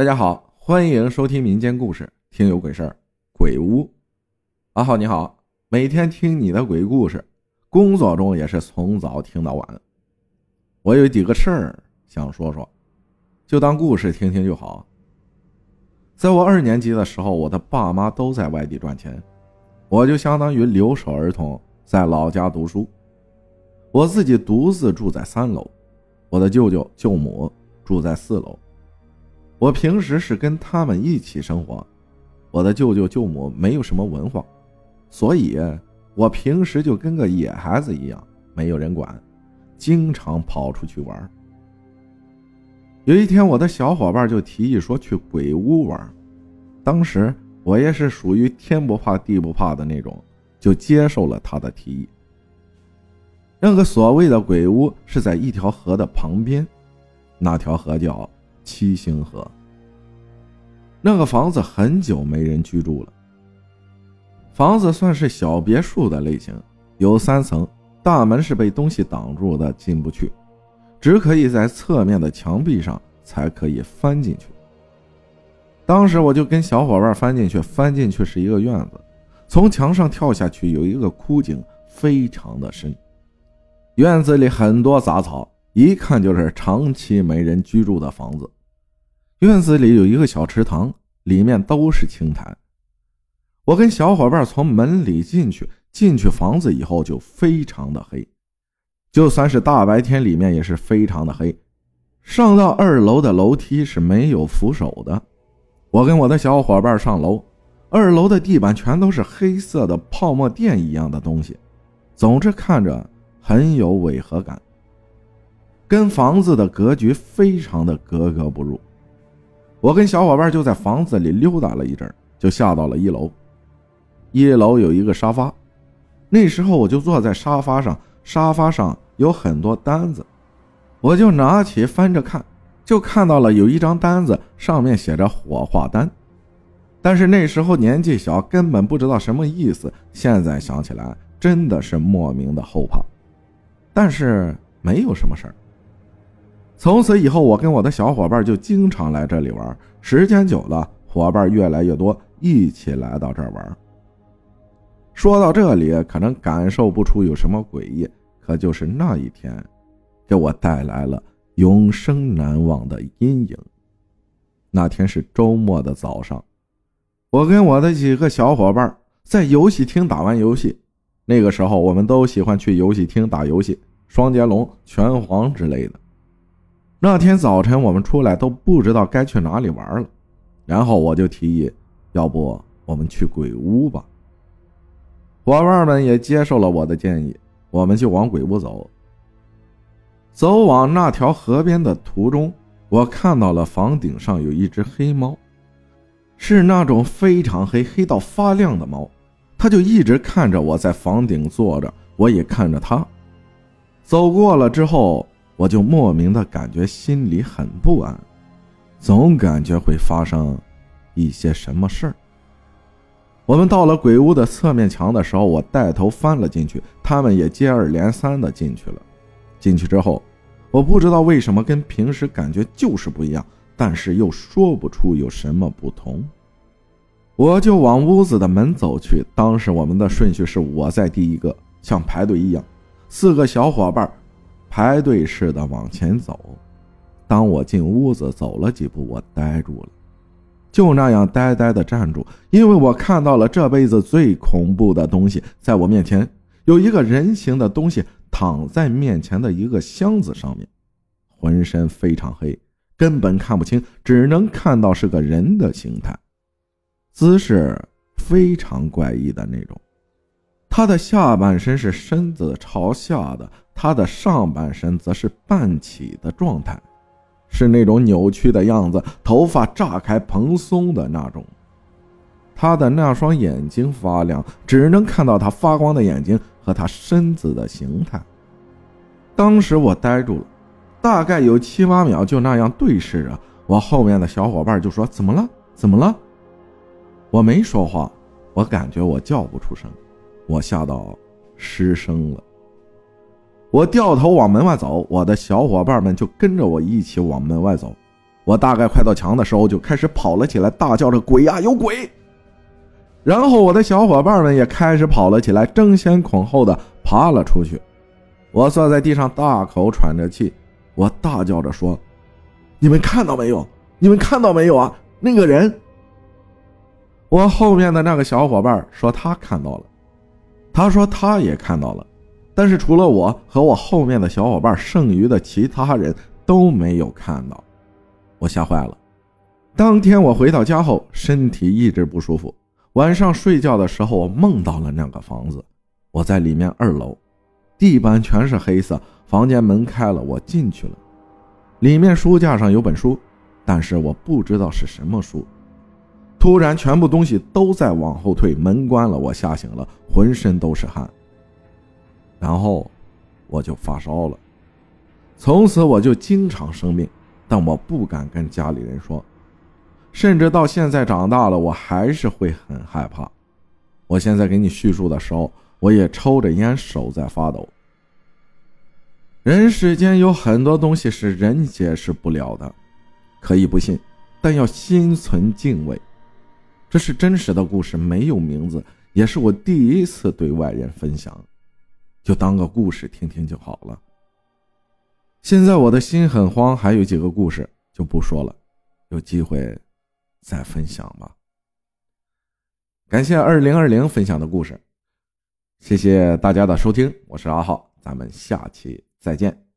大家好，欢迎收听民间故事，听有鬼事儿，鬼屋。阿浩你好，每天听你的鬼故事，工作中也是从早听到晚。我有几个事儿想说说，就当故事听听就好。在我二年级的时候，我的爸妈都在外地赚钱，我就相当于留守儿童，在老家读书。我自己独自住在三楼，我的舅舅舅母住在四楼。我平时是跟他们一起生活，我的舅舅舅母没有什么文化，所以我平时就跟个野孩子一样，没有人管，经常跑出去玩。有一天，我的小伙伴就提议说去鬼屋玩，当时我也是属于天不怕地不怕的那种，就接受了他的提议。那个所谓的鬼屋是在一条河的旁边，那条河叫。七星河，那个房子很久没人居住了。房子算是小别墅的类型，有三层，大门是被东西挡住的，进不去，只可以在侧面的墙壁上才可以翻进去。当时我就跟小伙伴翻进去，翻进去是一个院子，从墙上跳下去有一个枯井，非常的深，院子里很多杂草，一看就是长期没人居住的房子。院子里有一个小池塘，里面都是青苔。我跟小伙伴从门里进去，进去房子以后就非常的黑，就算是大白天，里面也是非常的黑。上到二楼的楼梯是没有扶手的。我跟我的小伙伴上楼，二楼的地板全都是黑色的泡沫垫一样的东西，总之看着很有违和感，跟房子的格局非常的格格不入。我跟小伙伴就在房子里溜达了一阵，就下到了一楼。一楼有一个沙发，那时候我就坐在沙发上，沙发上有很多单子，我就拿起翻着看，就看到了有一张单子，上面写着火化单。但是那时候年纪小，根本不知道什么意思。现在想起来，真的是莫名的后怕，但是没有什么事儿。从此以后，我跟我的小伙伴就经常来这里玩。时间久了，伙伴越来越多，一起来到这儿玩。说到这里，可能感受不出有什么诡异，可就是那一天，给我带来了永生难忘的阴影。那天是周末的早上，我跟我的几个小伙伴在游戏厅打完游戏。那个时候，我们都喜欢去游戏厅打游戏，双截龙、拳皇之类的。那天早晨，我们出来都不知道该去哪里玩了，然后我就提议，要不我们去鬼屋吧。伙伴们也接受了我的建议，我们就往鬼屋走。走往那条河边的途中，我看到了房顶上有一只黑猫，是那种非常黑、黑到发亮的猫，它就一直看着我在房顶坐着，我也看着它。走过了之后。我就莫名的感觉心里很不安，总感觉会发生一些什么事儿。我们到了鬼屋的侧面墙的时候，我带头翻了进去，他们也接二连三的进去了。进去之后，我不知道为什么跟平时感觉就是不一样，但是又说不出有什么不同。我就往屋子的门走去，当时我们的顺序是我在第一个，像排队一样，四个小伙伴。排队似的往前走，当我进屋子走了几步，我呆住了，就那样呆呆的站住，因为我看到了这辈子最恐怖的东西，在我面前有一个人形的东西躺在面前的一个箱子上面，浑身非常黑，根本看不清，只能看到是个人的形态，姿势非常怪异的那种，他的下半身是身子朝下的。他的上半身则是半起的状态，是那种扭曲的样子，头发炸开蓬松的那种。他的那双眼睛发亮，只能看到他发光的眼睛和他身子的形态。当时我呆住了，大概有七八秒，就那样对视着。我后面的小伙伴就说：“怎么了？怎么了？”我没说话，我感觉我叫不出声，我吓到失声了。我掉头往门外走，我的小伙伴们就跟着我一起往门外走。我大概快到墙的时候，就开始跑了起来，大叫着“鬼呀，有鬼！”然后我的小伙伴们也开始跑了起来，争先恐后的爬了出去。我坐在地上，大口喘着气，我大叫着说：“你们看到没有？你们看到没有啊？那个人！”我后面的那个小伙伴说他看到了，他说他也看到了，但是除了我和我后面的小伙伴，剩余的其他人都没有看到。我吓坏了。当天我回到家后，身体一直不舒服。晚上睡觉的时候，我梦到了那个房子。我在里面二楼，地板全是黑色，房间门开了，我进去了。里面书架上有本书，但是我不知道是什么书。突然，全部东西都在往后退，门关了，我吓醒了，浑身都是汗。然后，我就发烧了。从此我就经常生病，但我不敢跟家里人说，甚至到现在长大了，我还是会很害怕。我现在给你叙述的时候，我也抽着烟，手在发抖。人世间有很多东西是人解释不了的，可以不信，但要心存敬畏。这是真实的故事，没有名字，也是我第一次对外人分享，就当个故事听听就好了。现在我的心很慌，还有几个故事就不说了，有机会再分享吧。感谢二零二零分享的故事，谢谢大家的收听，我是阿浩，咱们下期再见。